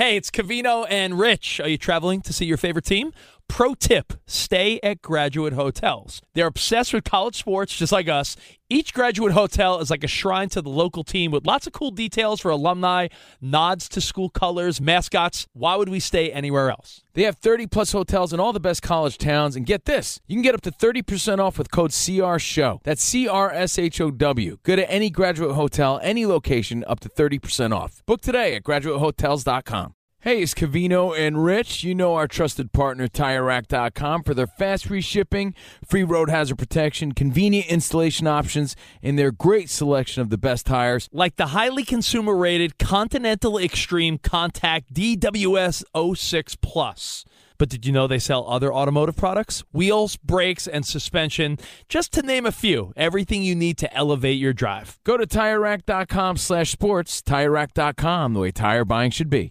Hey, it's Covino and Rich. Are you traveling to see your favorite team? Pro tip stay at graduate hotels. They're obsessed with college sports, just like us. Each graduate hotel is like a shrine to the local team with lots of cool details for alumni, nods to school colors, mascots. Why would we stay anywhere else? They have 30 plus hotels in all the best college towns. And get this you can get up to 30% off with code CRSHOW. That's C R S H O W. Go to any graduate hotel, any location, up to 30% off. Book today at graduatehotels.com. Hey, it's Covino and Rich. You know our trusted partner, TireRack.com, for their fast free shipping, free road hazard protection, convenient installation options, and their great selection of the best tires. Like the highly consumer rated Continental Extreme Contact DWS 06 Plus. But did you know they sell other automotive products? Wheels, brakes, and suspension, just to name a few. Everything you need to elevate your drive. Go to TireRack.com slash sports. TireRack.com, the way tire buying should be.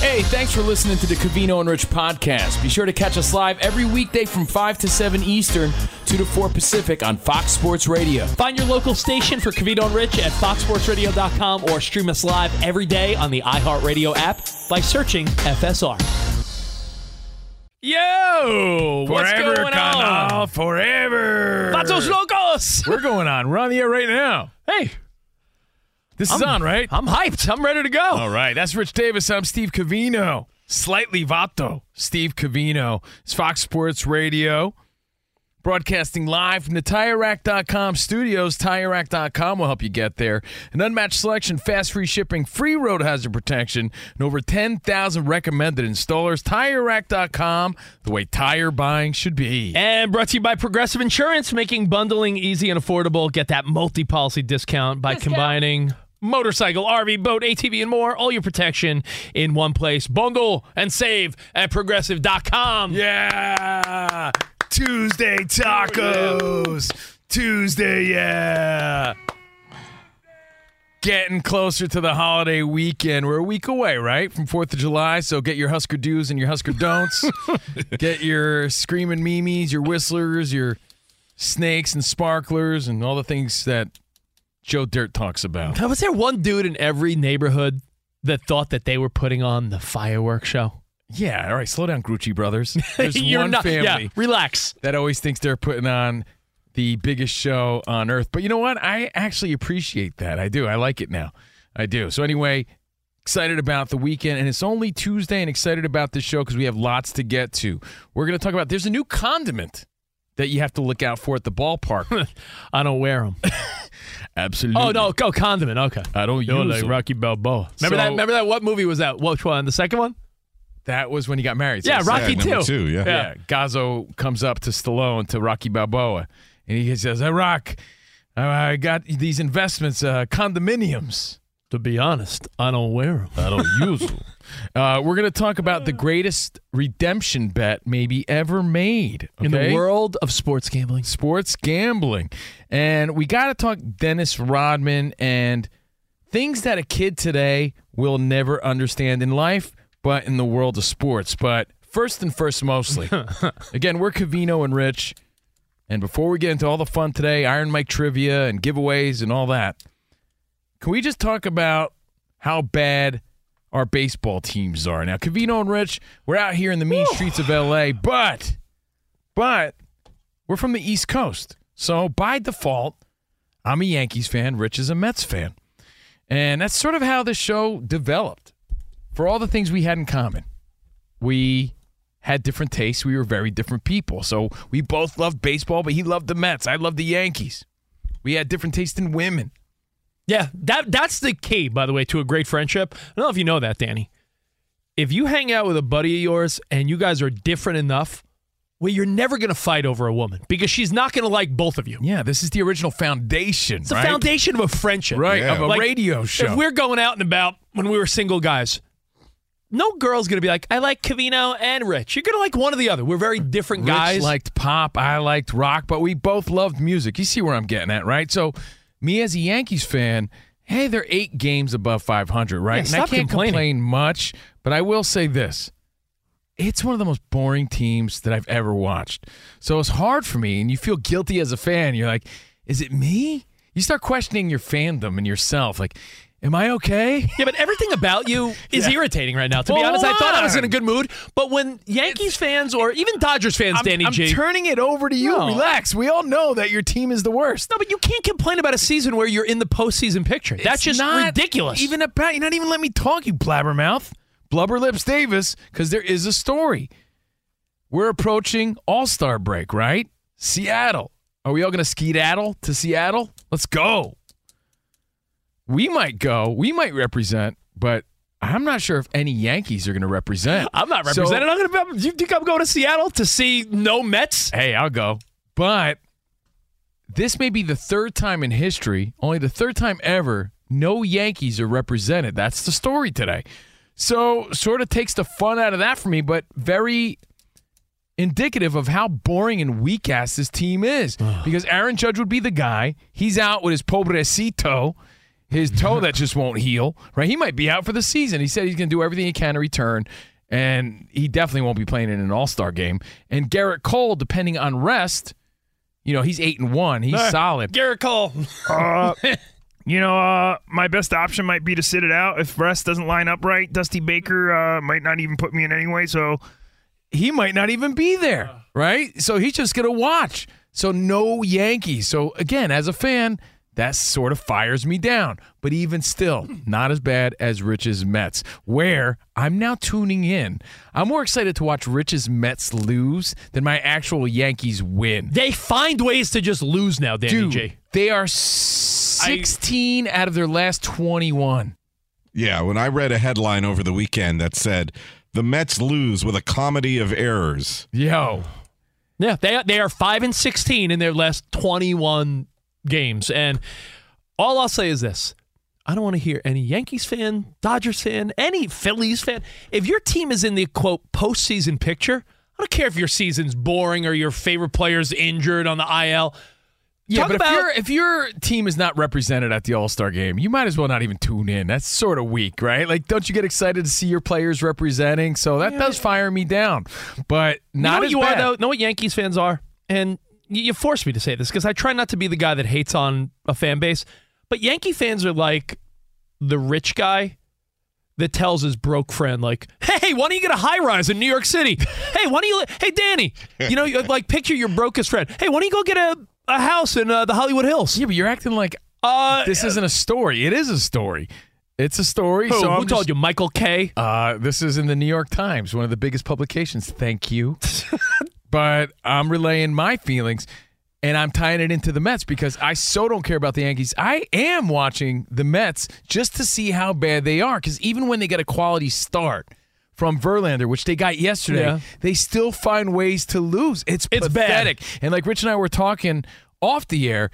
Hey, thanks for listening to the Covino and Rich podcast. Be sure to catch us live every weekday from 5 to 7 Eastern, 2 to 4 Pacific on Fox Sports Radio. Find your local station for Covino and Rich at foxsportsradio.com or stream us live every day on the iHeartRadio app by searching FSR. Yo! What's Forever, going Canal, on? forever. Vatos locos! We're going on. We're on the air right now. Hey, This is I'm- on, right? I'm hyped. I'm ready to go. All right. That's Rich Davis. I'm Steve Covino. Slightly Vato. Steve Covino. It's Fox Sports Radio. Broadcasting live from the TireRack.com studios. TireRack.com will help you get there. An unmatched selection, fast free shipping, free road hazard protection, and over 10,000 recommended installers. TireRack.com, the way tire buying should be. And brought to you by Progressive Insurance, making bundling easy and affordable. Get that multi policy discount by combining motorcycle, RV, boat, ATV, and more. All your protection in one place. Bundle and save at progressive.com. Yeah. Tuesday tacos. Tuesday, yeah. Getting closer to the holiday weekend. We're a week away, right? From 4th of July. So get your Husker do's and your Husker don'ts. get your screaming memes, your whistlers, your snakes and sparklers, and all the things that Joe Dirt talks about. Was there one dude in every neighborhood that thought that they were putting on the fireworks show? Yeah, all right, slow down, Grucci brothers. There's You're one not- family. Yeah, relax. that always thinks they're putting on the biggest show on earth. But you know what? I actually appreciate that. I do. I like it now. I do. So anyway, excited about the weekend and it's only Tuesday and excited about this show because we have lots to get to. We're going to talk about there's a new condiment that you have to look out for at the ballpark. I don't wear them. Absolutely. Oh no, go condiment. Okay. I don't You're use like them. Rocky Balboa. Remember that? Remember that? What movie was that? Which one? The second one? That was when he got married. Yeah, So- Rocky number two. two, yeah. Yeah. Gazzo comes up to Stallone to Rocky Balboa, and he says, "Hey, Rock, I got these investments, uh, condominiums. To be honest, I don't wear them. I don't use them. Uh, we're going to talk about the greatest redemption bet maybe ever made In the world of sports gambling. sports gambling, and we got to talk Dennis Rodman and things that a kid today will never understand in life, but in the world of sports. But first and first, mostly, again, we're Covino and Rich. And before we get into all the fun today, Iron Mike trivia and giveaways and all that, can we just talk about how bad our baseball teams are? Now, Covino and Rich, we're out here in the mean streets of LA, but, but we're from the East Coast. So by default, I'm a Yankees fan, Rich is a Mets fan. And that's sort of how the show developed. For all the things we had in common, we had different tastes. We were very different people. So we both loved baseball, but he loved the Mets. I loved the Yankees. We had different tastes in women. Yeah, that that's the key, by the way, to a great friendship. I don't know if you know that, Danny. If you hang out with a buddy of yours and you guys are different enough, well, you're never going to fight over a woman because she's not going to like both of you. Yeah, this is the original foundation. It's the right? foundation of a friendship. Right, Yeah. of a Like, radio show. If we're going out and about when we were single guys, no girl's going to be like, I like Covino and Rich. You're going to like one or the other. We're very different guys. Rich guys. liked pop, I liked rock, but we both loved music. You see where I'm getting at, right? So, me as a Yankees fan, hey, they're eight games above 500, right? Yeah, and I can't complain much, but I will say this. It's one of the most boring teams that I've ever watched. So it's hard for me, and you feel guilty as a fan. You're like, is it me? You start questioning your fandom and yourself. Like, am I okay? Yeah, but everything about you is irritating right now. To be Well, honest, I thought I was in a good mood, but when Yankees fans or even Dodgers fans, I'm, Danny I'm G, turning it over to you. No. Relax. We all know that your team is the worst. no, but you can't complain about a season where you're in the postseason picture. That's It's just not ridiculous. Even about you're not even letting me talk, you blabbermouth, blubber lips Davis, because there is a story. We're approaching All Star break, right? Seattle. Are we all going to skedaddle to Seattle? Let's go. We might go. We might represent, but I'm not sure if any Yankees are going to represent. I'm not So- represented. I'm gonna. Do you think I'm going to Seattle to see no Mets? hey, I'll go. But this may be the third time in history, only the third time ever, no Yankees are represented. That's the story today. So, sort of takes the fun out of that for me, but very indicative of how boring and weak ass this team is. because Aaron Judge would be the guy. He's out with his pobrecito, his toe that just won't heal, right? He might be out for the season. He said he's going to do everything he can to return, and he definitely won't be playing in an All Star game. And Gerrit Cole, depending on rest, you know, he's eight and one. He's solid. Gerrit Cole. Uh, you know, uh, my best option might be to sit it out if rest doesn't line up right. Dusty Baker uh, might not even put me in anyway. So he might not even be there, right? So he's just going to watch. So no Yankees. So again, as a fan, that sort of fires me down. But even still, not as bad as Rich's Mets, where I'm now tuning in. I'm more excited to watch Rich's Mets lose than my actual Yankees win. They find ways to just lose now, Danny Dude, G. they are 16 out of their last 21. Yeah, when I read a headline over the weekend that said the Mets lose with a comedy of errors. Yo. Yeah, they they are five and sixteen in their last twenty one games, and all I'll say is this: I don't want to hear any Yankees fan, Dodgers fan, any Phillies fan. If your team is in the quote postseason picture, I don't care if your season's boring or your favorite player's injured on the IL. Yeah, Talk but about- if, your if your team is not represented at the All Star game, you might as well not even tune in. That's sort of weak, right? Like, don't you get excited to see your players representing? So that does fire me down, but You know not what as you bad. are though. Know what Yankees fans are, and you, force me to say this because I try not to be the guy that hates on a fan base. But Yankee fans are like the rich guy that tells his broke friend, like, "Hey, why don't you get a high rise in New York City? Hey, why don't you? Hey, Danny, you know, like picture your brokest friend. Hey, why don't you go get a a house in uh, the Hollywood Hills? Yeah, but you're acting like Uh, this isn't a story. It is a story. It's a story. who, so who told just- you? Michael K. Uh, this is in the New York Times, one of the biggest publications. Thank you. but I'm relaying my feelings and I'm tying it into the Mets because I so don't care about the Yankees. I am watching the Mets just to see how bad they are because even when they get a quality start from Verlander, which they got yesterday, Yeah. they still find ways to lose. It's, It's bad. pathetic. And like Rich and I were talking off the air,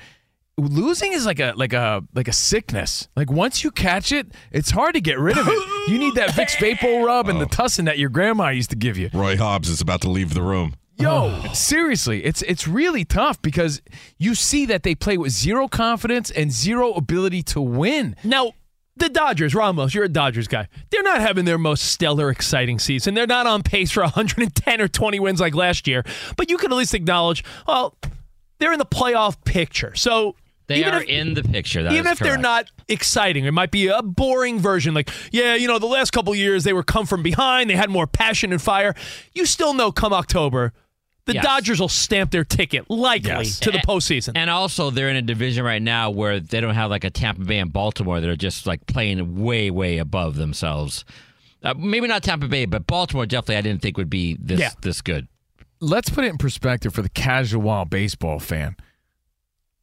losing is like a like a like a sickness. Like once you catch it, it's hard to get rid of it. You need that Vicks Vapor Rub and the oh. Tussin that your grandma used to give you. Roy Hobbs is about to leave the room. Yo, oh. seriously, it's it's really tough because you see that they play with zero confidence and zero ability to win. Now, the Dodgers, Ramos, you're a Dodgers guy. They're not having their most stellar, exciting season. They're not on pace for 110 or 20 wins like last year. But you can at least acknowledge, well, they're in the playoff picture. So They even are if, in the picture. That even is if they're not exciting, it might be a boring version. Like, yeah, you know, the last couple years they were come from behind. They had more passion and fire. You still know, come October, the Yes. Dodgers will stamp their ticket likely Yes. to the And- postseason. And also, they're in a division right now where they don't have like a Tampa Bay and Baltimore that are just like playing way, way above themselves. Uh, maybe not Tampa Bay, but Baltimore definitely I didn't think would be this Yeah. this good. Let's put it in perspective for the casual baseball fan.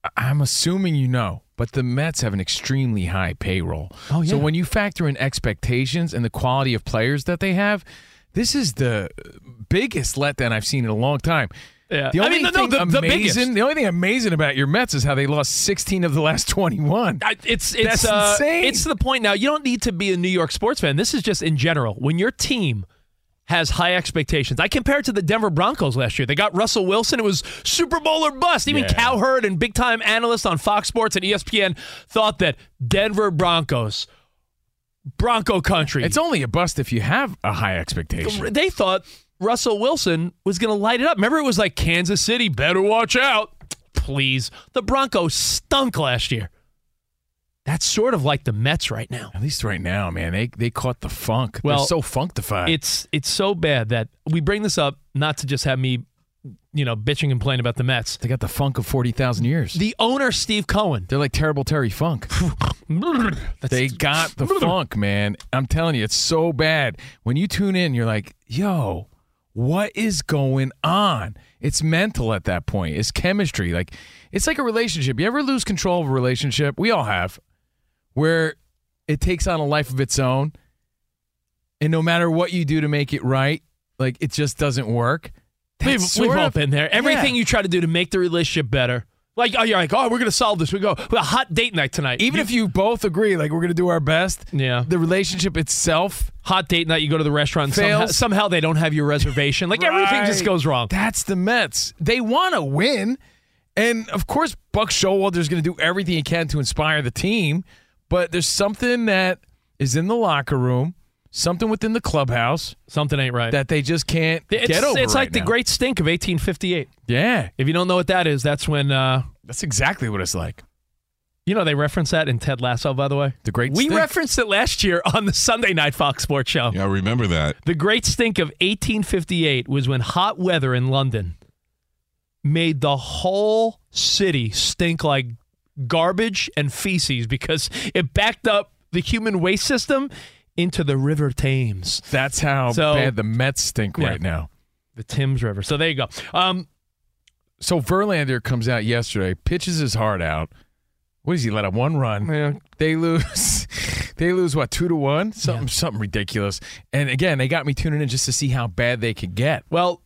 I- I'm assuming you know, but the Mets have an extremely high payroll. Oh, yeah. So when you factor in expectations and the quality of players that they have, this is the biggest letdown I've seen in a long time. Yeah. The I only mean, no, no, thing the- the amazing, biggest. the only thing amazing about your Mets is how they lost 16 of the last 21. I- it's it's That's uh, insane. It's to the point now. You don't need to be a New York sports fan. This is just in general. When your team has high expectations. I compare it to the Denver Broncos last year. They got Russell Wilson. It was Super Bowl or bust. Even Yeah. Cowherd and big time analysts on Fox Sports and ESPN thought that Denver Broncos, Bronco country. It's only a bust if you have a high expectation. they thought Russell Wilson was going to light it up. Remember, it was like Kansas City, better watch out. Please. The Broncos stunk last year. That's sort of like the Mets right now. At least right now, man, they they caught the funk. Well, They're so functified. It's it's so bad that we bring this up not to just have me, you know, bitching and complaining about the Mets. they got the funk of forty thousand years. The owner, Steve Cohen. They're like terrible Terry Funk. They got the funk, man. I'm telling you, it's so bad. When you tune in, you're like, yo, what is going on? It's mental at that point. It's chemistry. Like it's like a relationship. You ever lose control of a relationship? We all have, where it takes on a life of its own. And no matter what you do to make it right, like it just doesn't work. We've, we've all of- been there. Everything Yeah. you try to do to make the relationship better. Like, oh, you're like, oh, we're going to solve this. We go, we a hot date night tonight. even You- if you both agree, like we're gonna do our best, Yeah. the relationship itself hot date night, you go to the restaurant, and somehow, somehow they don't have your reservation. Like, everything just goes wrong. That's the Mets. They want to win. And of course, Buck Showalter's going to do everything he can to inspire the team. But there's something that is in the locker room, something within the clubhouse Something ain't right. that they just can't it's get over. it's like right the now. great stink of 1858. Yeah, If you don't know what that is, that's when, uh, that's exactly what it's like. you know, they reference that in Ted Lasso, by the way. The great We stink. referenced it last year on the Sunday night Fox Sports show. Yeah, I remember that. The great stink of 1858 was when hot weather in London made the whole city stink like garbage and feces because it backed up the human waste system into the River Thames, That's how So- bad the Mets stink Yeah. right now. the Thames River. So there you go. Um, So Verlander comes out yesterday, pitches his heart out. What does he let up one run? yeah, They lose. They lose what two to one? Something something ridiculous. And again, they got me tuning in just to see how bad they could get, well,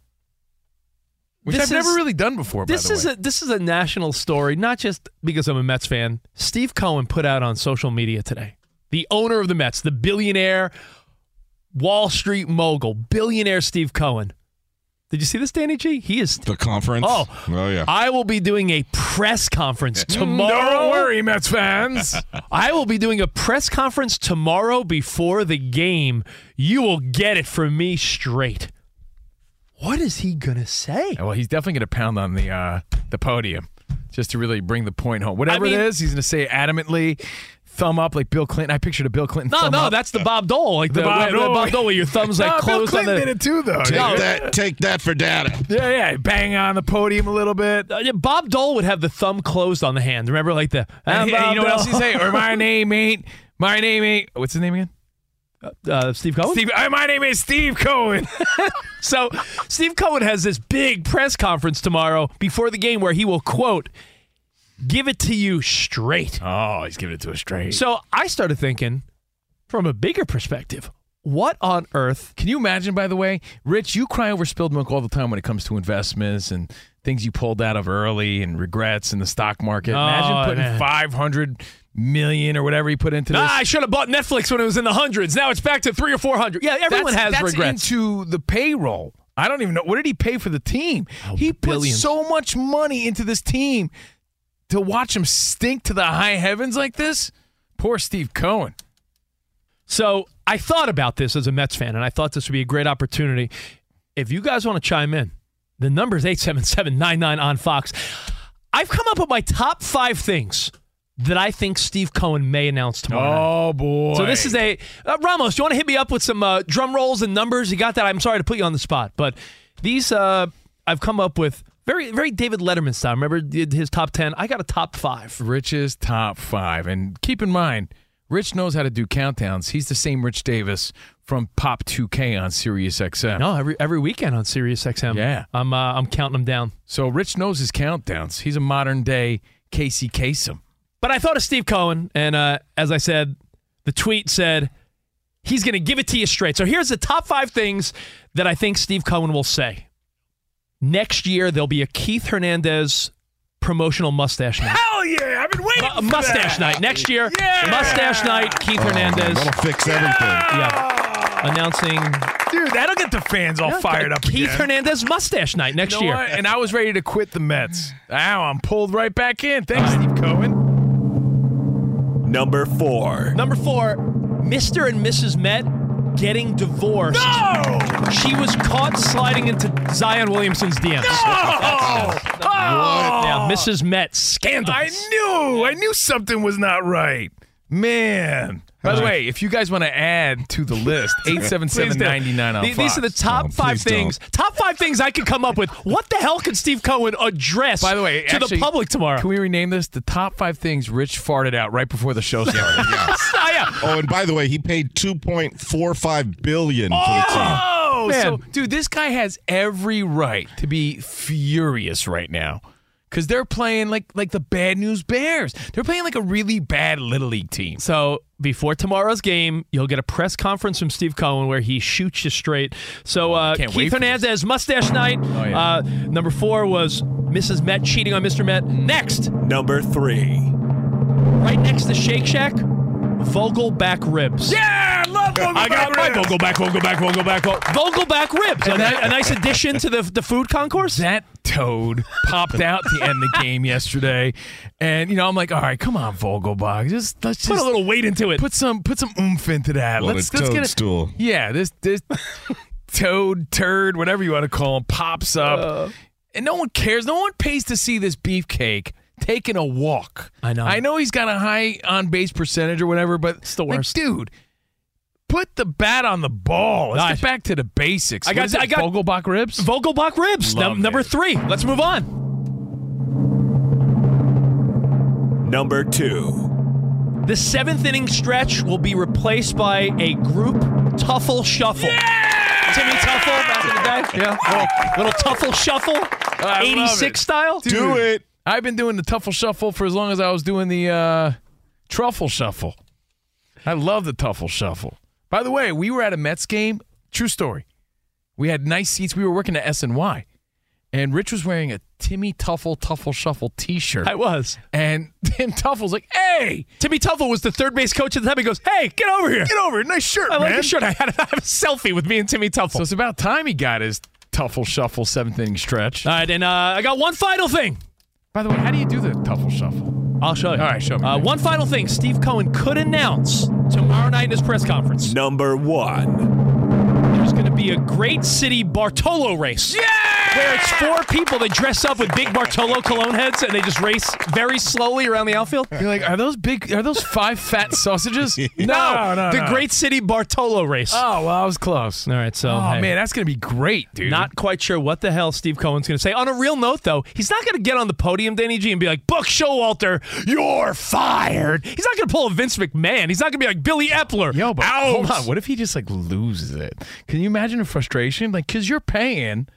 which This I've never really done before. this by the is way. a this is a national story, not just because I'm a Mets fan. Steve Cohen put out on social media today. The owner of the Mets, the billionaire Wall Street mogul, billionaire Steve Cohen. Did you see this, Danny G? He is. The conference. Oh, oh yeah. I will be doing a press conference tomorrow. Don't worry, Mets fans. I will be doing a press conference tomorrow before the game. You will get it from me straight. What is he gonna say? well, he's definitely going to pound on the uh, the podium just to really bring the point home. Whatever mean- it is, he's going to say adamantly, thumb up like Bill Clinton. I pictured a Bill Clinton. No, thumb no, up. that's the Bob Dole, like the, The Bob Dole. Bob Dole, where your thumbs like no, Bill closed on Clinton the. did it too, though. take no. that. Take that for data. Yeah, yeah, bang on the podium a little bit. Uh, yeah, Bob Dole would have the thumb closed on the hand. Remember, like the. And he- "I'm you know what else he say? Or my name ain't. My name ain't. What's his name again? Uh, Steve Cohen. Steve. uh, my name is Steve Cohen. So Steve Cohen has this big press conference tomorrow before the game where he will quote, "Give it to you straight." oh, he's giving it to us straight. So I started thinking, from a bigger perspective, what on earth? Can you imagine, by the way, Rich, you cry over spilled milk all the time when it comes to investments and things you pulled out of early and regrets in the stock market. Oh, imagine putting man. 500 million or whatever he put into this. Ah, I should have bought Netflix when it was in the hundreds. Now it's back to three or four hundred. Yeah, everyone that's, has that's regrets. into the payroll. I don't even know. What did he pay for the team? he put Oh, so much money into this team to watch him stink to the high heavens like this. Poor Steve Cohen. So I thought about this as a Mets fan, and I thought this would be a great opportunity. If you guys want to chime in, the number is 877 on Fox. I've come up with my top five things that I think Steve Cohen may announce tomorrow. Oh, boy. So this is a uh, Ramos. Do you want to hit me up with some uh, drum rolls and numbers? You got that? I'm sorry to put you on the spot, but these uh, I've come up with very, very David Letterman style. Remember his top ten? I got a top five. Rich's top five. And keep in mind, Rich knows how to do countdowns. He's the same Rich Davis from Pop 2K on Sirius XM. No, every every weekend on Sirius XM. Yeah. I'm uh, I'm counting them down. So Rich knows his countdowns. He's a modern day Casey Kasem. But I thought of Steve Cohen, and uh, as I said, the tweet said he's going to give it to you straight. So here's the top five things that I think Steve Cohen will say. Next year, there'll be a Keith Hernandez promotional mustache night. Hell yeah! I've been waiting Uh, mustache night next year. Yeah! Mustache night. Keith Hernandez. That'll fix everything. Yeah. Announcing Dude, that'll get the fans all fired up Keith again. Hernandez mustache night next You know year. what? And I was ready to quit the Mets. Now I'm pulled right back in. Thanks, Steve Cohen. Number four. Number four, Mr. and Mrs. Met getting divorced. No! She was caught sliding into Zion Williamson's DMs. No. Oh! Yeah, Mrs. Met scandal. I knew. I knew something was not right. Man. By the way, if you guys want to add to the list, 877-99 on These are the Fox. top five please don't. things. Top five things I could come up with. What the hell could Steve Cohen address? By the way, to actually, the public tomorrow. Can we rename this the top five things Rich farted out right before the show started? oh, yeah. Oh, and by the way, he paid two point four five billion for the team. Oh, Man. so dude, this guy has every right to be furious right now because they're playing like like the bad news Bears. They're playing like a really bad little league team. So before tomorrow's game, you'll get a press conference from Steve Cohen where he shoots you straight. So uh, can't wait Keith for this. Hernandez, mustache night. yeah. uh, number four was Mrs. Met cheating on Mr. Met. Next, Number three. right next to Shake Shack, Vogelbach ribs. Yeah, I love Vogelbach I got my ribs. Vogelbach, Vogelbach, Vogelbach, Vo- Vogelbach ribs. A, ni- a nice addition to the the food concourse. That toad popped out to end the game yesterday, and you know I'm like, all right, come on, Vogelbach, just let's just Put a little weight into it. put some put some oomph into that. What a let's let's get it. toadstool. Yeah, this this toad turd, whatever you want to call him, pops up, Uh. and no one cares. No one pays to see this beefcake taking a walk. I know. I know he's got a high on base percentage or whatever, but It's the like, worst. dude. Put the bat on the ball. Let's Gosh. get back to the basics. I got- What is it, I got- Vogelbach ribs. Vogelbach ribs. Num- number three. Let's move on. Number two. The seventh inning stretch will be replaced by a group Teufel Shuffle. Timmy Teufel back in the day. Yeah. Little, little Teufel Shuffle. I 86 it. style. Do it. I've been doing the Teufel Shuffle for as long as I was doing the uh, Truffle Shuffle. I love the Teufel Shuffle. By the way, we were at a Mets game. True story. We had nice seats. We were working at SNY. And Rich was wearing a Timmy Teufel Teufel Shuffle t-shirt. I was. and Tim Teufel's like, hey, Timmy Teufel was the third base coach at the time. He goes, hey, get over here. get over here. Nice shirt, I like man. the shirt. I had I have a selfie with me and Timmy Teufel. So it's about time he got his Teufel Shuffle seventh inning stretch. All right, and uh, I got one final thing. By the way, how do you do the Teufel Shuffle? I'll show you. All right, show me. Uh, one final thing. Steve Cohen could announce tomorrow night in his press conference. Number one. There's going to be a great city Bartolo race. Yeah! Where it's four people that dress up with big Bartolo Colon heads and they just race very slowly around the outfield. You're like, are those big? Are those five fat sausages? No, no, the no. Great City Bartolo race. Oh well, I was close. All right, so Oh hey, man, that's gonna be great, dude. not quite sure what the hell Steve Cohen's going to say. On a real note, though, he's not going to get on the podium, Danny G, and be like, "Buck Showalter, you're fired." He's not going to pull a Vince McMahon. He's not going to be like Billy Eppler. yo, but out. hold on. What if he just like loses it? Can you imagine the frustration? Like, cause you're paying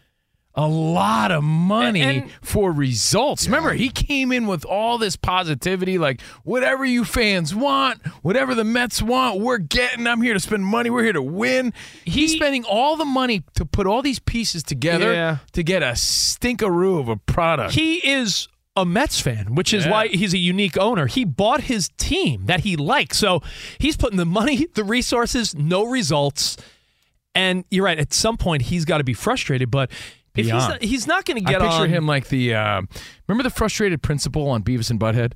a lot of money And- for results. Remember, he came in with all this positivity, like whatever you fans want, whatever the Mets want, we're getting. I'm here to spend money. We're here to win. He's spending all the money to put all these pieces together Yeah. to get a stinkaroo of a product. He is a Mets fan, which is Yeah. why he's a unique owner. He bought his team that he likes. So he's putting the money, the resources, no results. And you're right. At some point, he's got to be frustrated. But if he's not, he's not going to get I picture on. him like the uh, remember the frustrated principal on Beavis and Butthead.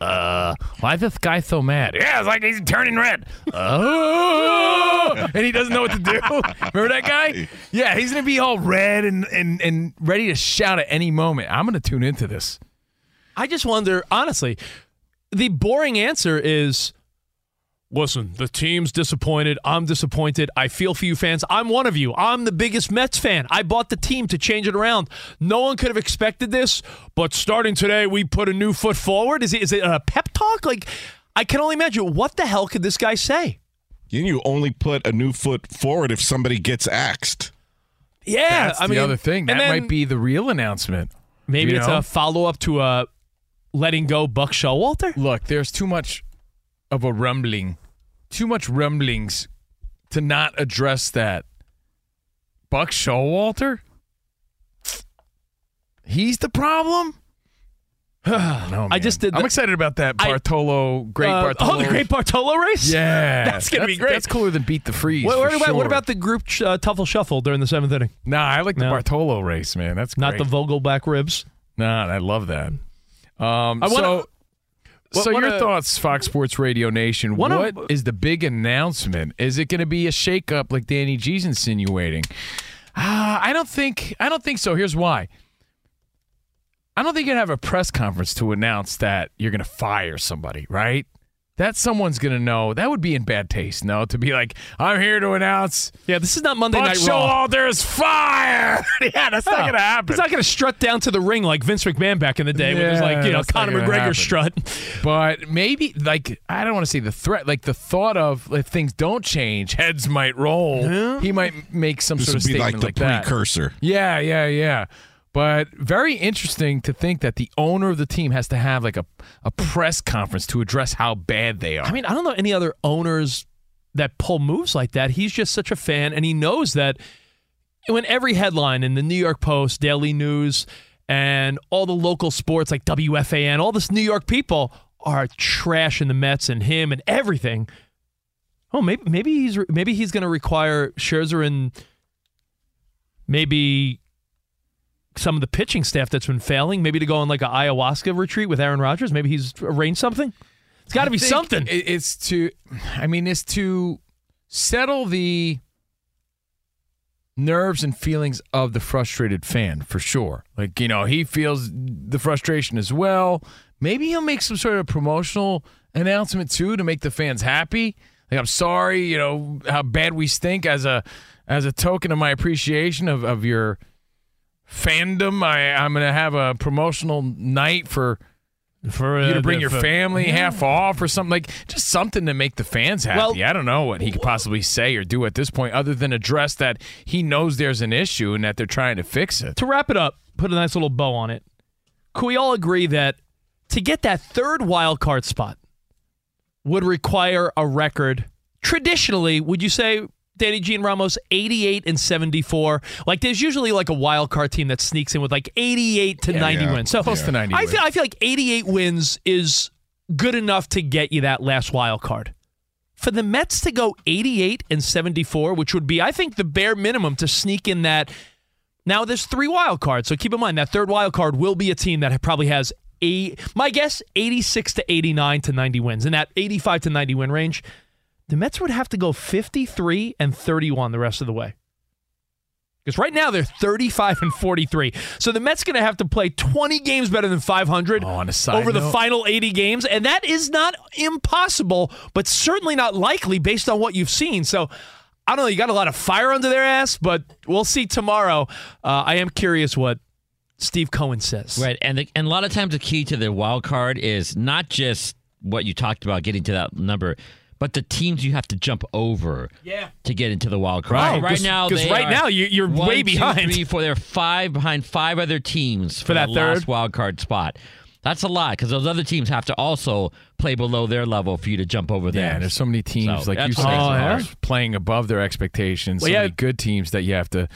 uh, why this guy so mad? Yeah, it's like he's turning red. Oh, and he doesn't know what to do. Remember that guy? Yeah, he's gonna be all red and and and ready to shout at any moment. I'm gonna tune into this. I just wonder, honestly, the boring answer is listen, the team's disappointed. I'm disappointed. I feel for you fans. I'm one of you. I'm the biggest Mets fan. I bought the team to change it around. No one could have expected this, but starting today, we put a new foot forward. Is it, is it a pep talk? Like, I can only imagine what the hell could this guy say? You you only put a new foot forward if somebody gets axed. Yeah, That's I the mean, other thing. That then might be the real announcement. maybe you it's know? a follow up to a letting go Buck Showalter. Look, there's too much of a rumbling, too much rumblings to not address that. Buck Showalter? He's the problem? No, I just did I'm excited about that I- Bartolo, great Uh, Bartolo. Oh, the Great Bartolo race? Yeah, That's gonna be great. That's cooler than beat the freeze. What, what about, what about the group uh, Teufel Shuffle during the seventh inning? Nah, I like the No. Bartolo race, man. That's Not great. the Vogelbach ribs. Nah, I love that. Um, I wanna- so, What- so what your a- thoughts, Fox Sports Radio Nation? Of- What is the big announcement? Is it going to be a shakeup like Danny G's insinuating? Ah, I don't think. I don't think so. Here's why. I don't think you're gonna have a press conference to announce that you're gonna fire somebody, right? That someone's gonna know. That would be in bad taste, no? To be like, I'm here to announce Yeah, this is not Monday Buck Night Raw. Showalter's fire. yeah, that's not gonna happen. He's not going to strut down to the ring like Vince McMahon back in the day when it was like, you know, Conor McGregor happen. strut. But maybe, like, I don't want to say the threat, like the thought of if things don't change, heads might roll. He might make some This sort would of be statement like the like that. precursor. Yeah, yeah, yeah. But very interesting to think that the owner of the team has to have like a, a press conference to address how bad they are. I mean, I don't know any other owners that pull moves like that. He's just such a fan, and he knows that when every headline in the New York Post, Daily News, and all the local sports like WFAN, all this New York people are trashing the Mets and him and everything. Oh, maybe maybe he's maybe he's going to require Scherzer and maybe some of the pitching staff that's been failing, maybe to go on like a ayahuasca retreat with Aaron Rodgers. Maybe he's arranged something. It's got to be something. It's to, I mean, it's to settle the nerves and feelings of the frustrated fan for sure. Like, you know, he feels the frustration as well. Maybe he'll make some sort of promotional announcement too to make the fans happy. Like, I'm sorry, you know, how bad we stink as a as a token of my appreciation of, of your fandom. I, I'm gonna have a promotional night for for you uh, to bring the- your for- family half off or something like just something to make the fans happy. Well- I don't know what he could possibly say or do at this point other than address that he knows there's an issue and that they're trying to fix it. To wrap it up, put a nice little bow on it. Can we all agree that to get that third wild card spot would require a record? Traditionally, would you say Danny G and Ramos 88 and 74? Like there's usually like a wild card team that sneaks in with like 88 to 90 yeah. wins. So Close to 90 I feel I feel like 88 wins is good enough to get you that last wild card. For the Mets to go 88 and 74, which would be I think the bare minimum to sneak in that now there's three wild cards, so keep in mind that third wild card will be a team that probably has a my guess 86 to 89 to 90 wins in that 85 to 90 win range. The Mets would have to go 53 and 31 the rest of the way. Because right now they're 35 and 43. So the Mets going to have to play 20 games better than 500 Oh, on a side over the final 80 games. And that is not impossible, but certainly not likely based on what you've seen. So I don't know. You got a lot of fire under their ass, but we'll see tomorrow. Uh, I am curious what Steve Cohen says. Right, and the, and a lot of times the key to the wild card is not just what you talked about getting to that number, but the teams you have to jump over. Yeah. To get into the wild card. Right, So right 'cause- now, 'cause they right now you- you're one, way behind. three, four. They're five behind five other teams For that last third? wild card spot. That's a lot because those other teams have to also play below their level for you to jump over there. Yeah, there. there's so many teams, So like you that's said, what makes it are hard. playing above their expectations. Well, so yeah. many good teams that you have to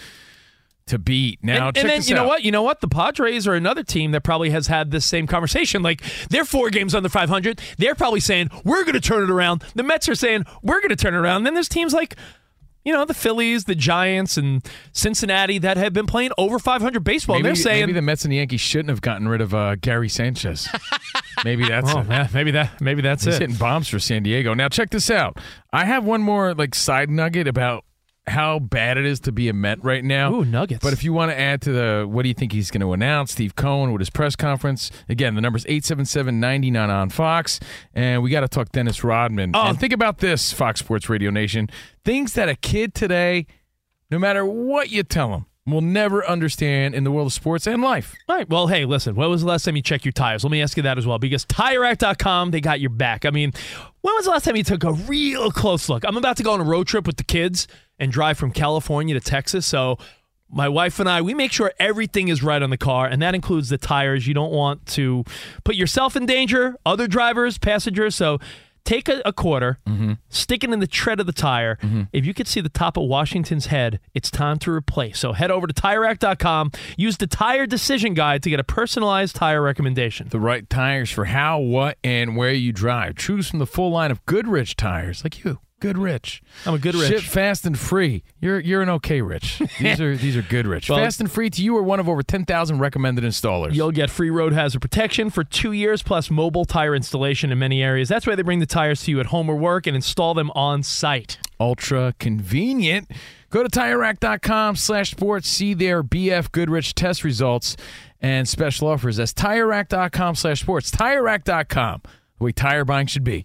to beat. Now, and, and then you know what? You know what? The Padres are another team that probably has had this same conversation. Like they're four games under 500. They're probably saying we're going to turn it around. The Mets are saying we're going to turn it around. And then there's teams like. You know the Phillies, the Giants, and Cincinnati that have been playing over 500 baseball. Maybe, and they're saying, maybe the Mets and the Yankees shouldn't have gotten rid of uh, Gary Sanchez. maybe that's "Oh, it. yeah, maybe that, maybe that's He's it." hitting bombs for San Diego. Now check this out. I have one more like side nugget about how bad it is to be a Met right now. Ooh, nuggets. But if you want to add to the what do you think he's going to announce, Steve Cohen with his press conference. Again, the number's 877-99 on Fox. And we got to talk Dennis Rodman. Oh. And think about this, Fox Sports Radio Nation. Things that a kid today, no matter what you tell him, will never understand in the world of sports and life. All right. Well, hey, listen, when was the last time you checked your tires? Let me ask you that as well, because TireRack.com, they got your back. I mean, when was the last time you took a real close look? I'm about to go on a road trip with the kids and drive from California to Texas. So my wife and I, we make sure everything is right on the car, and that includes the tires. You don't want to put yourself in danger, other drivers, passengers. So Take a, a quarter, mm-hmm. stick it in the tread of the tire. Mm-hmm. If you could see the top of Washington's head, it's time to replace. So head over to TireRack.com. Use the Tire Decision Guide to get a personalized tire recommendation. The right tires for how, what, and where you drive. Choose from the full line of Goodrich tires, like you. Goodrich. I'm a good Ship rich. fast and free. You're you're an okay rich. These are these are good rich. Well- fast and free to you are one of over ten thousand recommended installers. You'll get free road hazard protection for two years plus mobile tire installation in many areas. That's why they bring the tires to you at home or work and install them on site. ultra convenient. Go to TireRack.com slash sports, see their BF Goodrich test results and special offers. That's TireRack.com slash sports. TireRack.com, the way tire buying should be.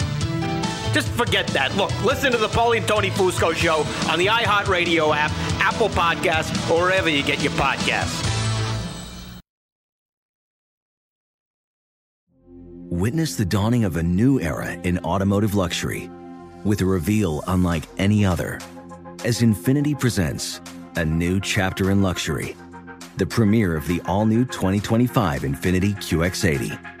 Just forget that. Look, listen to the Paulie and Tony Fusco show on the iHeartRadio app, Apple Podcasts, or wherever you get your podcasts. Witness the dawning of a new era in automotive luxury with a reveal unlike any other as Infiniti presents a new chapter in luxury, the premiere of the all new 2025 Infiniti QX80.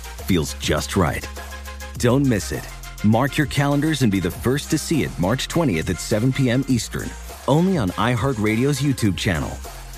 feels just right. Don't miss it. Mark your calendars and be the first to see it March 20th at 7 p.m. Eastern, only on iHeartRadio's YouTube channel.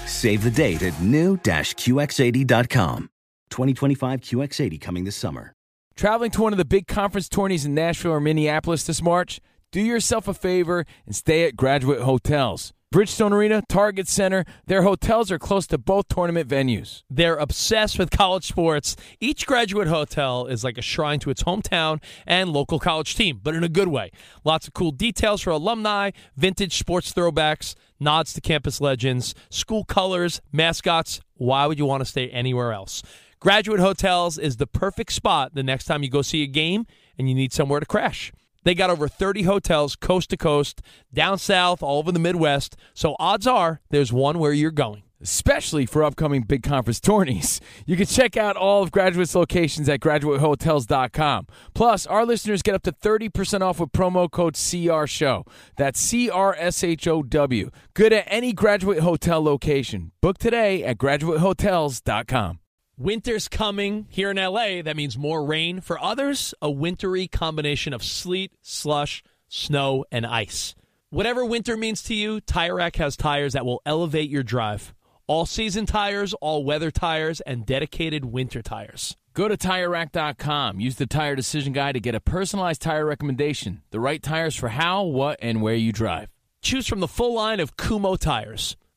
Save the date at new-QX80.com. 2025 QX80 coming this summer. Traveling to one of the big conference tourneys in Nashville or Minneapolis this March? Do yourself a favor and stay at Graduate Hotels. Bridgestone Arena, Target Center, their hotels are close to both tournament venues. They're obsessed with college sports. Each graduate hotel is like a shrine to its hometown and local college team, but in a good way. Lots of cool details for alumni, vintage sports throwbacks, nods to campus legends, school colors, mascots. Why would you want to stay anywhere else? Graduate Hotels is the perfect spot the next time you go see a game and you need somewhere to crash. They got over 30 hotels coast to coast, down south, all over the Midwest. So odds are there's one where you're going. especially for upcoming big conference tourneys. You can check out all of Graduate's locations at graduatehotels.com. Plus, our listeners get up to 30% off with promo code CRSHOW. That's C R S H O W. Good at any Graduate Hotel location. Book today at graduatehotels.com. Winter's coming here in LA. That means more rain. For others, a wintry combination of sleet, slush, snow, and ice. Whatever winter means to you, Tire Rack has tires that will elevate your drive. All season tires, all weather tires, and dedicated winter tires. Go to TireRack.com. Use the Tire Decision Guide to get a personalized tire recommendation. The right tires for how, what, and where you drive. Choose from the full line of Kumho tires.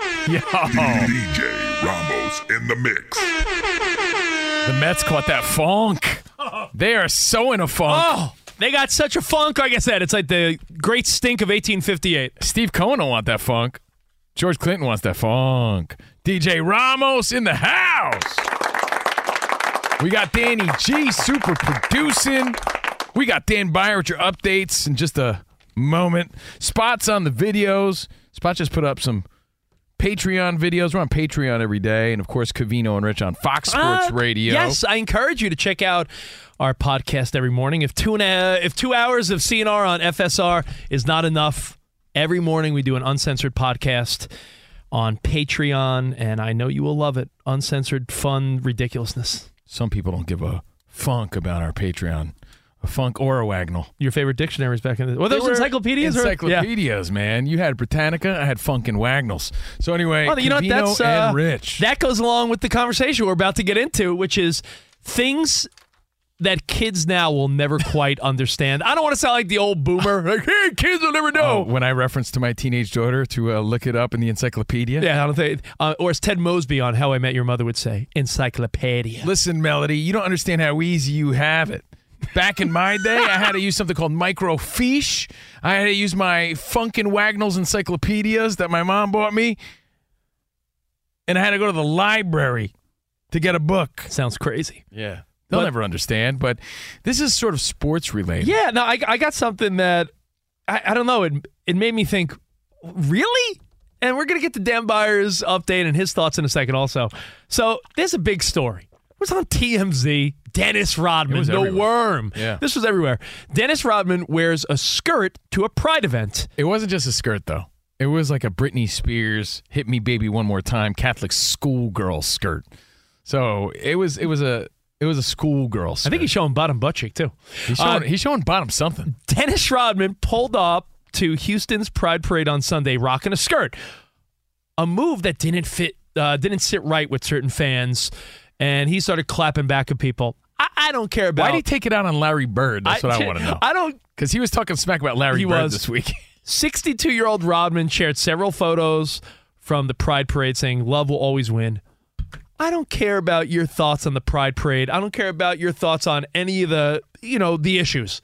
Yo. DJ Ramos in the mix. The Mets caught that funk. They are so in a funk. Oh, they got such a funk. Like I said, it's like the great stink of 1858. Steve Cohen don't want that funk. George Clinton wants that funk. DJ Ramos in the house. We got Danny G super producing. We got Dan Byer with your updates in just a moment. Spots on the videos. Spot just put up some Patreon videos. We're on Patreon every day. And of course, Covino and Rich on Fox Sports Uh, Radio. Yes, I encourage you to check out our podcast every morning. If two and a, if two hours of CNR on FSR is not enough, every morning we do an uncensored podcast on Patreon, and I know you will love it. Uncensored, fun ridiculousness. Some people don't give a funk about our Patreon. A funk or a wagnall. Your favorite dictionaries back in the well, those encyclopedias? or- Yeah. Encyclopedias, man. You had Britannica, I had Funk and Wagnalls. So anyway, Well, you know That's uh, Rich. That goes along with the conversation we're about to get into, which is things that kids now will never quite understand. I don't want to sound like the old boomer, like, "Hey, kids will never Oh, know." when I reference to my teenage daughter to uh, look it up in the encyclopedia. Yeah, I don't think. Uh, or as Ted Mosby on How I Met Your Mother would say, encyclopedia. Listen, Melody, you don't understand how easy you have it. Back in my day, I had to use something called microfiche. I had to use my Funk and Wagnalls encyclopedias that my mom bought me. And I had to go to the library to get a book. Sounds crazy. Yeah. They'll But- never understand, but this is sort of sports related. Yeah, no, I, I got something that I, I don't know. It it made me think, really? And we're gonna get to Dan Beyer's update and his thoughts in a second, also. So there's a big story. It was on TMZ. Dennis Rodman, the everywhere. worm. Yeah. This was everywhere. Dennis Rodman wears a skirt to a pride event. It wasn't just a skirt, though. It was like a Britney Spears "Hit Me, Baby, One More Time" Catholic schoolgirl skirt. So it was it was a it was a schoolgirl. Skirt. I think he's showing bottom butt cheek too. he's showing, Uh, he's showing bottom something. Dennis Rodman pulled up to Houston's Pride Parade on Sunday rocking a skirt, a move that didn't fit, uh, didn't sit right with certain fans, and he started clapping back at people. I, I don't care about. Why did he take it out on Larry Bird? That's what I want to know. I don't. Because he was talking smack about Larry He Bird was. this week. 62 year old Rodman shared several photos from the Pride Parade saying, Love will always win. I don't care about your thoughts on the Pride Parade. I don't care about your thoughts on any of the, you know, the issues.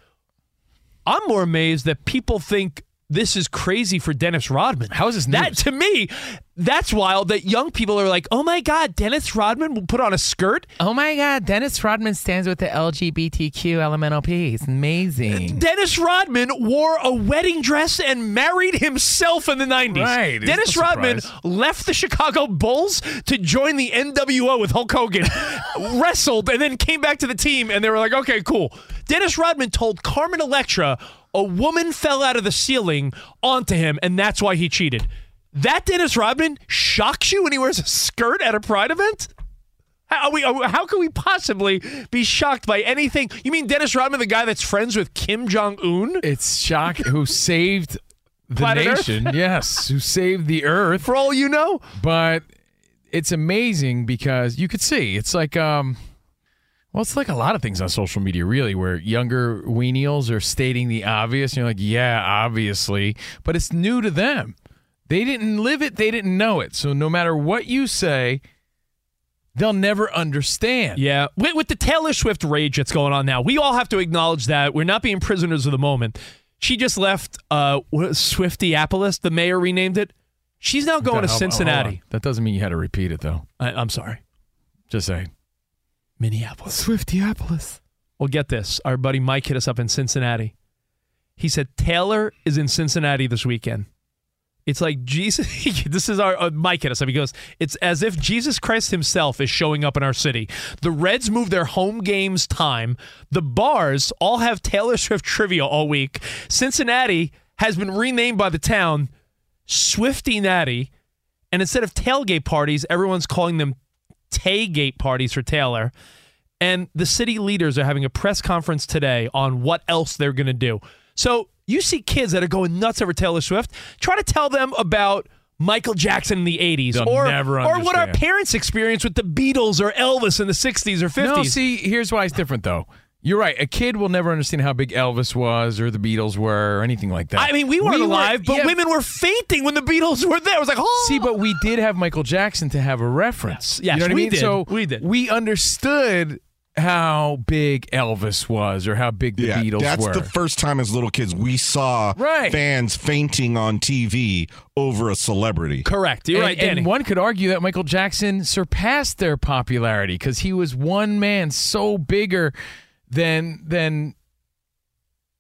I'm more amazed that people think this is crazy for Dennis Rodman. How is this That news? to me, that's wild that young people are like, "Oh my god, Dennis Rodman will put on a skirt?" Oh my God, Dennis Rodman stands with the LGBTQ LMNOP. It's amazing. Dennis Rodman wore a wedding dress and married himself in the 90s. Right. Dennis no Rodman left the Chicago Bulls to join the NWO with Hulk Hogan, wrestled, and then came back to the team, and they were like, okay, cool. Dennis Rodman told Carmen Electra a woman fell out of the ceiling onto him, and that's why he cheated. That Dennis Rodman shocks you when he wears a skirt at a pride event? How, we, how can we possibly be shocked by anything? You mean Dennis Rodman, the guy that's friends with Kim Jong Un? It's shock who saved the Planet Earth? nation. yes, who saved the earth. For all you know, But it's amazing because you could see it's like um well, it's like a lot of things on social media, really, where younger weenials are stating the obvious. And you're like, yeah, obviously. But it's new to them. They didn't live it, they didn't know it. So no matter what you say, they'll never understand. yeah. With, with the Taylor Swift rage that's going on now, we all have to acknowledge that we're not being prisoners of the moment. She just left uh, Swiftieapolis. The mayor renamed it. She's now going to Hold on, hold on. Cincinnati. That doesn't mean you had to repeat it, though. I, I'm sorry, Just saying. Minneapolis. Swiftieapolis. Well, get this. Our buddy Mike hit us up in Cincinnati. He said Taylor is in Cincinnati this weekend. It's like Jesus. this is our uh, Mike hit us up. He goes, "It's as if Jesus Christ Himself is showing up in our city. The Reds move their home games time. The bars all have Taylor Swift trivia all week. Cincinnati has been renamed by the town Swifty Natty, and instead of tailgate parties, everyone's calling them Taygate parties for Taylor." And the city leaders are having a press conference today on what else they're going to do. So you see kids that are going nuts over Taylor Swift. Try to tell them about Michael Jackson in the 80s They'll or, or what our parents experienced with the Beatles or Elvis in the 60s or 50s. No, see, here's why it's different, though. You're right. A kid will never understand how big Elvis was or the Beatles were or anything like that. I mean, we weren't were- alive, but yeah, women were fainting when the Beatles were there. It was like, oh. See, but we did have Michael Jackson to have a reference. Yes, yes, you know what we I mean? did. So We did. We understood how big Elvis was or how big the Yeah, Beatles that's were. the first time as little kids we saw Right. fans fainting on TV over a celebrity. Correct. You're and, right, Danny. and one could argue that Michael Jackson surpassed their popularity because he was one man so bigger than than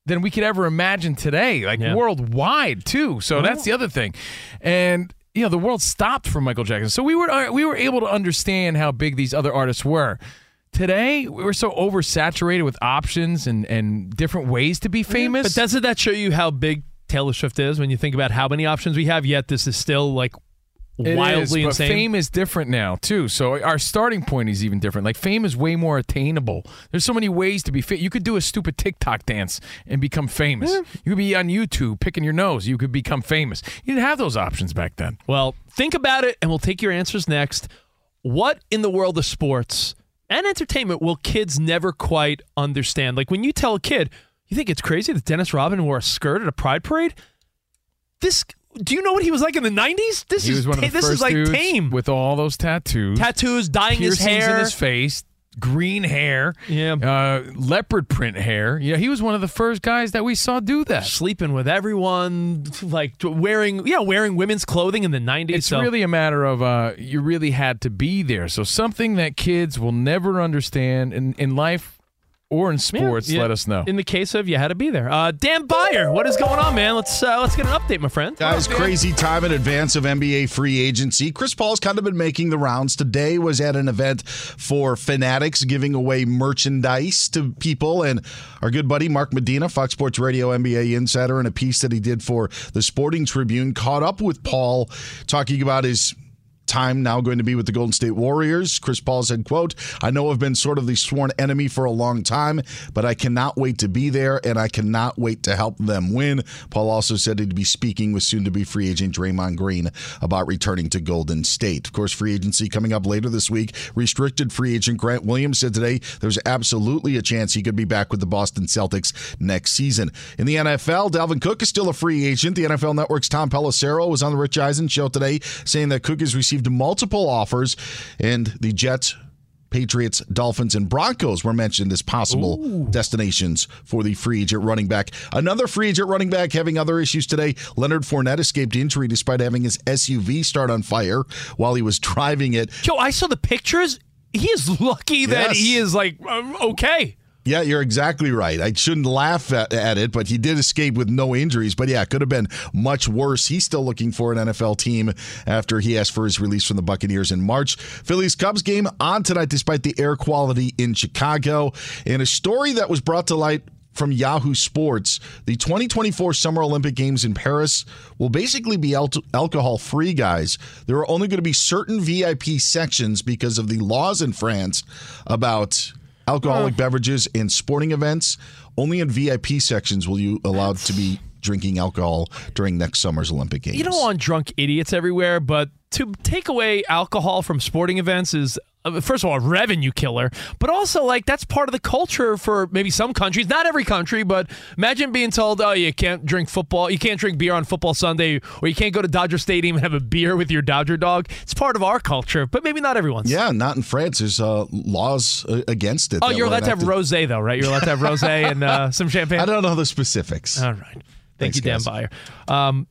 than we could ever imagine today, like Yeah. worldwide too. So that's the other thing, and you know the world stopped for Michael Jackson, so we were uh, we were able to understand how big these other artists were. Today we're so oversaturated with options and and different ways to be famous. But doesn't that show you how big Taylor Swift is when you think about how many options we have? Yet this is still like It wildly is, but insane. fame is different now too. So our starting point is even different. Like fame is way more attainable. There's so many ways to be fit. You could do a stupid TikTok dance and become famous. You could be on YouTube picking your nose. You could become famous. You didn't have those options back then. Well, think about it, and we'll take your answers next. What in the world of sports and entertainment will kids never quite understand? Like when you tell a kid, you think it's crazy that Dennis Rodman wore a skirt at a pride parade? This, do you know what he was like in the '90s? This he is was one of the ta- this first is like tame. with all those tattoos, Tattoos, dyeing his hair. in his face, green hair, yeah, uh, leopard print hair. Yeah, he was one of the first guys that we saw do that. Sleeping with everyone, like wearing, yeah, wearing women's clothing in the '90s. It's so- really a matter of uh, you really had to be there. So something that kids will never understand in, in life or in sports. Yeah, Let us know. In the case of you had to be there. Uh, Dan Beyer, what is going on, man? Let's uh, let's get an update, my friend. Guys, crazy time in advance of NBA free agency. Chris Paul's kind of been making the rounds. Today was at an event for Fanatics giving away merchandise to people. And our good buddy Mark Medina, Fox Sports Radio NBA insider, in a piece that he did for the Sporting Tribune, caught up with Paul talking about his time now going to be with the Golden State Warriors. Chris Paul said, quote, I know I've been sort of the sworn enemy for a long time, but I cannot wait to be there and I cannot wait to help them win. Paul also said he'd be speaking with soon to be free agent Draymond Green about returning to Golden State. Of course, free agency coming up later this week. Restricted free agent Grant Williams said today there's absolutely a chance he could be back with the Boston Celtics next season. In the NFL, Dalvin Cook is still a free agent. The NFL Network's Tom Pelissero was on the Rich Eisen show today saying that Cook has received multiple offers and the Jets Patriots, Dolphins, and Broncos were mentioned as possible destinations for the free agent running back. Another free agent running back having other issues today. Leonard Fournette escaped injury despite having his SUV start on fire while he was driving it. Joe, I saw the pictures. He is lucky that Yes. he is like um, okay. Yeah, you're exactly right. I shouldn't laugh at, at it, but he did escape with no injuries. But yeah, it could have been much worse. He's still looking for an NFL team after he asked for his release from the Buccaneers in March. Phillies Cubs game on tonight despite the air quality in Chicago. And a story that was brought to light from Yahoo Sports, the 2024 Summer Olympic Games in Paris will basically be al- alcohol free, guys. There are only going to be certain VIP sections because of the laws in France about alcoholic beverages in sporting events. Only in VIP sections will you allowed to be drinking alcohol during next summer's Olympic Games. You don't want drunk idiots everywhere, but to take away alcohol from sporting events is first of all a revenue killer, but also like that's part of the culture for maybe some countries, not every country, but imagine being told, "Oh, you can't drink football, you can't drink beer on football Sunday, or you can't go to Dodger Stadium and have a beer with your Dodger dog." It's part of our culture, but maybe not everyone's. Yeah, not in France. There's uh, laws uh, against it. Oh, you're allowed to have enacted. rosé though, right? You're allowed to have rosé and uh, some champagne. I don't know the specifics. All right. Thank Thanks, you, Dan guys. Beyer. Um,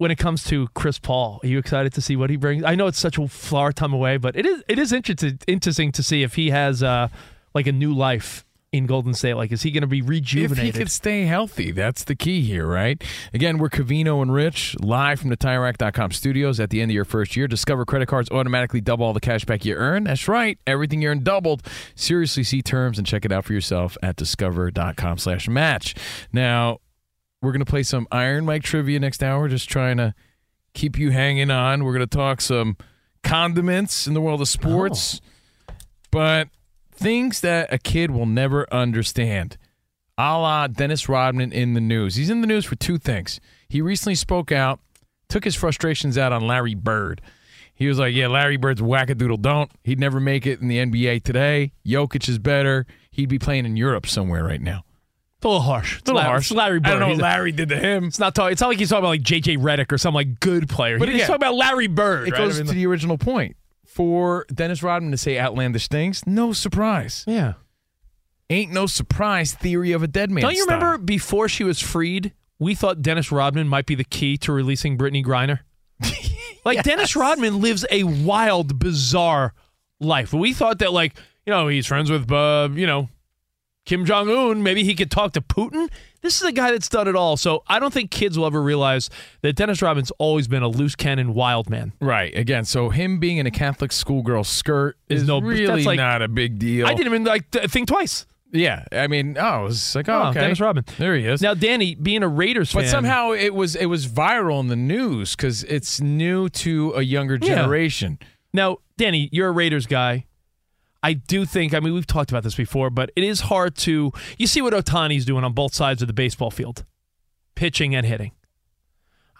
when it comes to Chris Paul, are you excited to see what he brings? I know it's such a far time away, but it is it is interesting interesting to see if he has uh, like a new life in Golden State. Like, is he going to be rejuvenated? If he could stay healthy, that's the key here, right? Again, we're Covino and Rich live from the TireRack.com studios at the end of your first year. Discover credit cards automatically double all the cash back you earn. That's right. Everything you earn doubled. Seriously, see terms and check it out for yourself at discover.com slash match. Now, we're going to play some Iron Mike trivia next hour, just trying to keep you hanging on. We're going to talk some condiments in the world of sports, oh. but things that a kid will never understand. A la Dennis Rodman in the news. He's in the news for two things. He recently spoke out, took his frustrations out on Larry Bird. He was like, Yeah, Larry Bird's wackadoodle don't. He'd never make it in the NBA today. Jokic is better. He'd be playing in Europe somewhere right now. It's a little harsh. It's A little Larry, harsh. It's Larry Bird. I don't know what Larry did to him. It's not talking. It's not like he's talking about like JJ Redick or some like good player. But he's again, talking about Larry Bird. It right? goes I mean, to the original point. For Dennis Rodman to say outlandish things, no surprise. Yeah. Ain't no surprise theory of a dead man. Don't you style. remember before she was freed, we thought Dennis Rodman might be the key to releasing Brittney Griner? like Dennis Rodman lives a wild, bizarre life. We thought that like, you know, he's friends with uh, you know, Kim Jong Un, maybe he could talk to Putin. This is a guy that's done it all. So I don't think kids will ever realize that Dennis Rodman's always been a loose cannon wild man. Right. Again, so him being in a Catholic schoolgirl skirt Is is no- really like- not a big deal. I didn't even like think twice. Yeah. I mean, oh, it was like, oh, Oh, okay. Dennis Rodman. There he is. Now, Danny, being a Raiders But fan, somehow it was it was viral in the news because it's new to a younger Yeah. generation. Now, Danny, you're a Raiders guy. I do think, I mean, we've talked about this before, but it is hard to. You see what Ohtani's doing on both sides of the baseball field, pitching and hitting.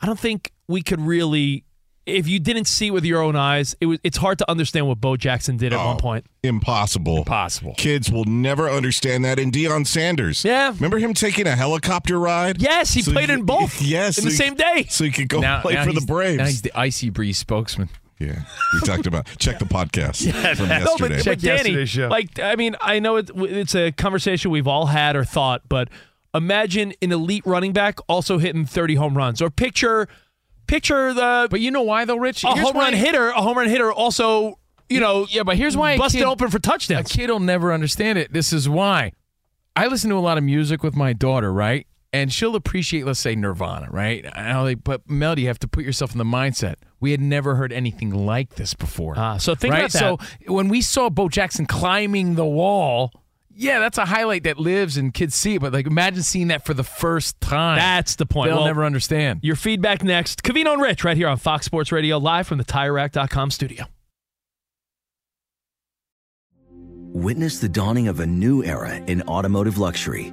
I don't think we could really, if you didn't see it with your own eyes, it was. It's hard to understand what Bo Jackson did at Oh, one point. Impossible. Impossible. Kids will never understand that. And Deion Sanders. Yeah. Remember him taking a helicopter ride? Yes, he So played he- in both. Yes. in the he- same day. So he could go Now- play now for the Braves. Now he's the Icy Breeze spokesman. Yeah. We talked about Check the podcast from No, yesterday. but, Check but Danny, yesterday's show. like, I mean, I know it, it's a conversation we've all had or thought, but imagine an elite running back also hitting 30 home runs, or picture, picture the But you know why though, Rich? a Here's home run why- hitter, a home run hitter also, you know, Yeah, but here's why a busted kid- open for touchdowns. A kid will never understand it. This is why. I listen to a lot of music with my daughter, right? And she'll appreciate, let's say, Nirvana, right? Like, but Melody, you have to put yourself in the mindset. We had never heard anything like this before. Ah, so think right? about that. So when we saw Bo Jackson climbing the wall, yeah, that's a highlight that lives and kids see it. But like, imagine seeing that for the first time. That's the point. They'll Well, never understand. Your feedback next. Covino and Rich right here on Fox Sports Radio, live from the TireRack.com studio. Witness the dawning of a new era in automotive luxury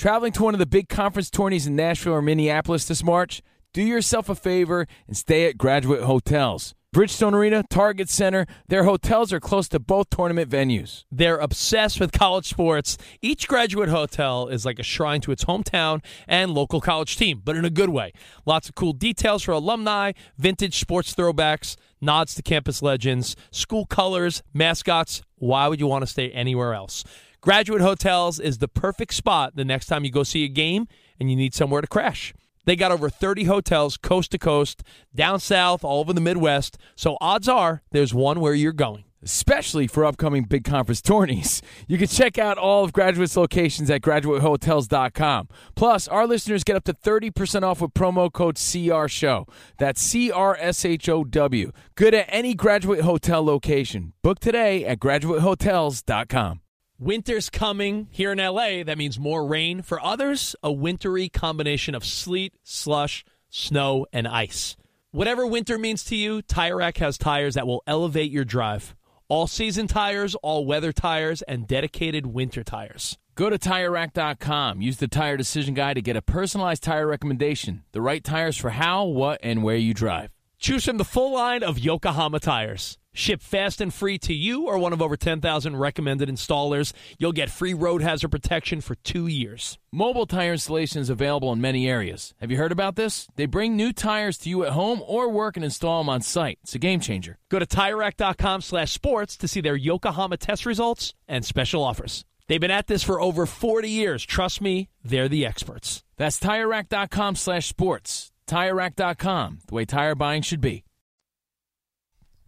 Traveling to one of the big conference tourneys in Nashville or Minneapolis this March? Do yourself a favor and stay at Graduate Hotels. Bridgestone Arena, Target Center, their hotels are close to both tournament venues. They're obsessed with college sports. Each graduate hotel is like a shrine to its hometown and local college team, but in a good way. Lots of cool details for alumni, vintage sports throwbacks, nods to campus legends, school colors, mascots. Why would you want to stay anywhere else? Graduate Hotels is the perfect spot the next time you go see a game and you need somewhere to crash. They got over 30 hotels coast to coast, down south, all over the Midwest. So odds are there's one where you're going. especially for upcoming big conference tourneys. You can check out all of Graduate's locations at graduatehotels.com. Plus, our listeners get up to 30% off with promo code CR Show. That's C R S H O W. Good at any Graduate Hotel location. Book today at graduatehotels.com. Winter's coming here in LA. That means more rain. For others, a wintry combination of sleet, slush, snow, and ice. Whatever winter means to you, Tire Rack has tires that will elevate your drive. All season tires, all weather tires, and dedicated winter tires. Go to TireRack.com. Use the Tire Decision Guide to get a personalized tire recommendation. The right tires for how, what, and where you drive. Choose from the full line of Yokohama tires. Ship fast and free to you or one of over 10,000 recommended installers. You'll get free road hazard protection for two years. Mobile tire installation is available in many areas. Have you heard about this? They bring new tires to you at home or work and install them on site. It's a game changer. Go to TireRack.com slash sports to see their Yokohama test results and special offers. They've been at this for over 40 years. Trust me, they're the experts. That's TireRack.com slash sports. TireRack.com, the way tire buying should be.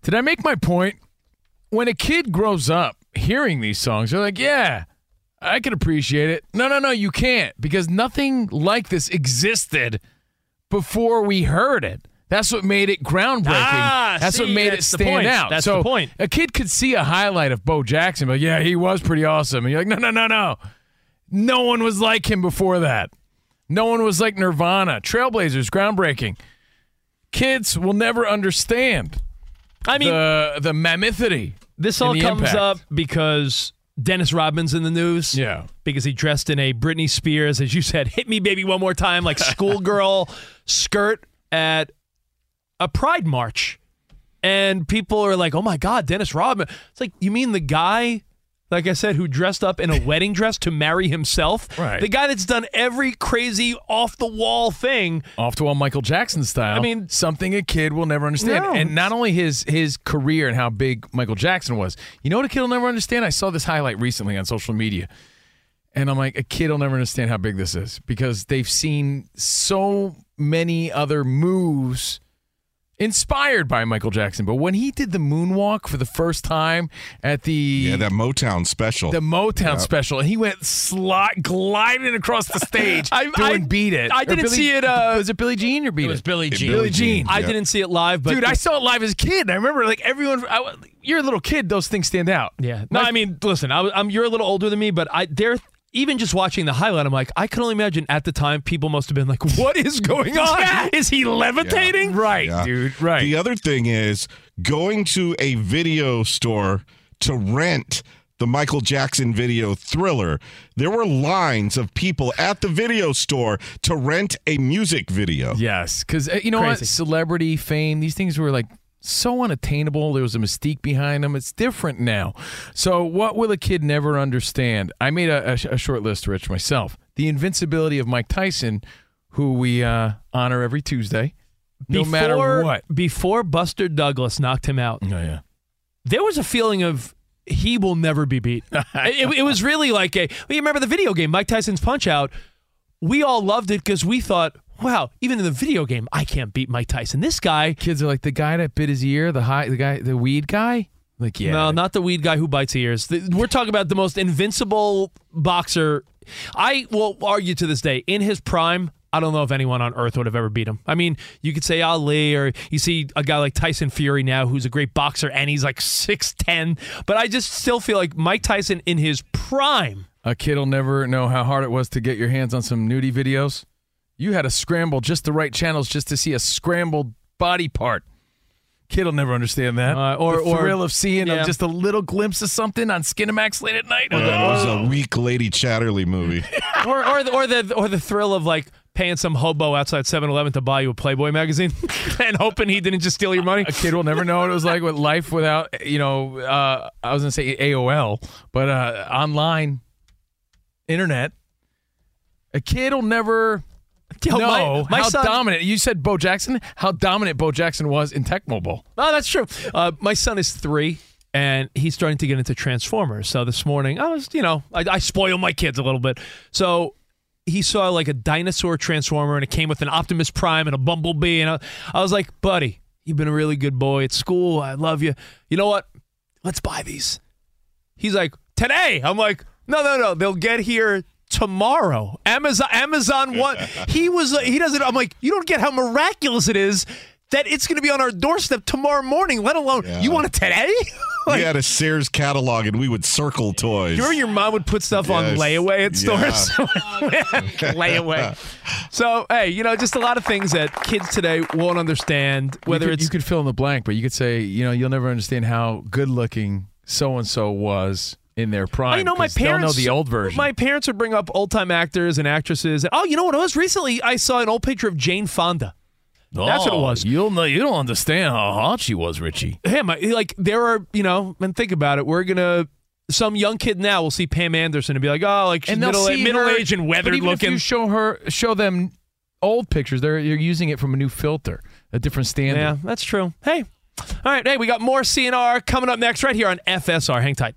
Did I make my point? When a kid grows up hearing these songs, they're like, yeah, I can appreciate it. No, no, no, you can't because nothing like this existed before we heard it. That's what made it groundbreaking. Ah, that's what see, made that's it the stand point. out. That's so the point. A kid could see a highlight of Bo Jackson, but yeah, he was pretty awesome. And you're like, no, no, no, no. No one was like him before that. No one was like Nirvana. Trailblazers, groundbreaking Kids will never understand. I mean, the the mammothity. This all comes impact. up because Dennis Rodman's in the news. Yeah. Because he dressed in a Britney Spears, as you said, hit me baby one more time, like schoolgirl skirt at a pride march. And people are like, oh my God, Dennis Rodman. It's like, you mean the guy, like I said, who dressed up in a wedding dress to marry himself? Right. The guy that's done every crazy off the wall thing. Off the wall Michael Jackson style. I mean- something a kid will never understand. No. And not only his his career and how big Michael Jackson was. You know what a kid will never understand? I saw this highlight recently on social media. And I'm like, a kid will never understand how big this is because they've seen so many other moves inspired by Michael Jackson. But when he did the moonwalk for the first time at the Yeah, that Motown special. the Motown Yep. special, and he went slide gliding across the stage I- doing I- "Beat It." I didn't Billie- see it, uh, was it Billie Jean or "Beat It"? It was Billie Jean. Billie Jean. I Yeah. didn't see it live, but Dude, I saw it live as a kid. I remember like everyone. I, you're a little kid; those things stand out. Yeah. No, My- I mean, listen, I, I'm. you're a little older than me, but I they're even just watching the highlight, I'm like, I can only imagine at the time people must have been like, "What is going on? Is he levitating?" right, Yeah. dude, right. The other thing is going to a video store to rent the Michael Jackson video thriller. There were lines of people at the video store to rent a music video. Yes, because uh, you know what? Celebrity fame, these things were like so unattainable. There was a mystique behind them. It's different now. So, what will a kid never understand? I made a, a, a short list, Rich, myself. The invincibility of Mike Tyson, who we uh, honor every Tuesday, no matter Before- what. Before Buster Douglas knocked him out, Oh, yeah. there was a feeling of he will never be beat. it, it was really like a. Well, you remember the video game, Mike Tyson's Punch Out? We all loved it because we thought, wow, even in the video game, I can't beat Mike Tyson. This guy, Kids are like the guy that bit his ear, the high, the guy, the weed guy. Like, yeah, no, not the weed guy who bites ears. The- We're talking about the most invincible boxer. I will argue to this day, in his prime, I don't know if anyone on earth would have ever beat him. I mean, you could say Ali, or you see a guy like Tyson Fury now, who's a great boxer, and he's like six ten. But I just still feel like Mike Tyson in his prime. A kid will never know how hard it was to get your hands on some nudie videos. You had to scramble just the right channels just to see a scrambled body part. Kid will never understand that. Uh, or- the or- thrill of seeing yeah. a- just a little glimpse of something on Skinamax late at night. Or that was a weak Lady Chatterley movie. or or the, or the or the thrill of like paying some hobo outside 7-Eleven to buy you a Playboy magazine and hoping he didn't just steal your money. A kid will never know what it was like with life without, you know, uh, I was going to say AOL, but uh, online internet. A kid will never Yo, know my- my how son- dominant. You said Bo Jackson, how dominant Bo Jackson was in Tecmo Bowl. Oh, that's true. Uh, my son is three, and he's starting to get into Transformers. So this morning, I was, you know, I, I spoil my kids a little bit. So he saw like a dinosaur transformer, and it came with an Optimus Prime and a Bumblebee, and I, I was like, buddy, you've been a really good boy at school. I love you. You know what? Let's buy these. He's like, today. I'm like, no, no, no. They'll get here tomorrow. Amazon, Amazon one. he was. Uh, he doesn't. I'm like, you don't get how miraculous it is that it's going to be on our doorstep tomorrow morning. Let alone you want it today. we had a Sears catalog and we would circle toys. You remember your mom would put stuff on layaway at Yeah. stores? layaway. So hey, you know, just a lot of things that kids today won't understand. Whether you could, it's you could fill in the blank, but you could say, you know, you'll never understand how good looking so and so was in their prime. I know my 'cause they'll parents know the old version. My parents would bring up old time actors and actresses. Oh, you know what it was? Recently, I saw an old picture of Jane Fonda. Oh, That's what it Oh, was. You'll know. You don't understand how hot she was, Richie. Him, I- like there are, you know, and think about it. We're gonna. Some young kid now will see Pam Anderson and be like, "Oh, like she's middle see middle her- aged and but weathered even looking." If you show her, show them old pictures. They're you're using it from a new filter, a different standard. Yeah, that's true. Hey, all right. Hey, we got more CNR coming up next right here on FSR. Hang tight.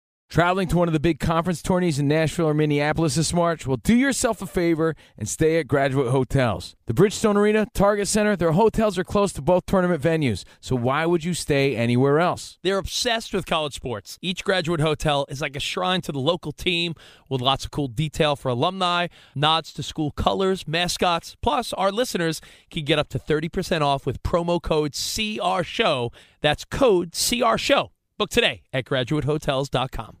Traveling to one of the big conference tourneys in Nashville or Minneapolis this March? Well, do yourself a favor and stay at graduate hotels. The Bridgestone Arena, Target Center, their hotels are close to both tournament venues, so why would you stay anywhere else? They're obsessed with college sports. Each graduate hotel is like a shrine to the local team with lots of cool detail for alumni, nods to school colors, mascots. Plus, our listeners can get up to 30% off with promo code CR Show. That's code CR Show. Book today at graduatehotels.com.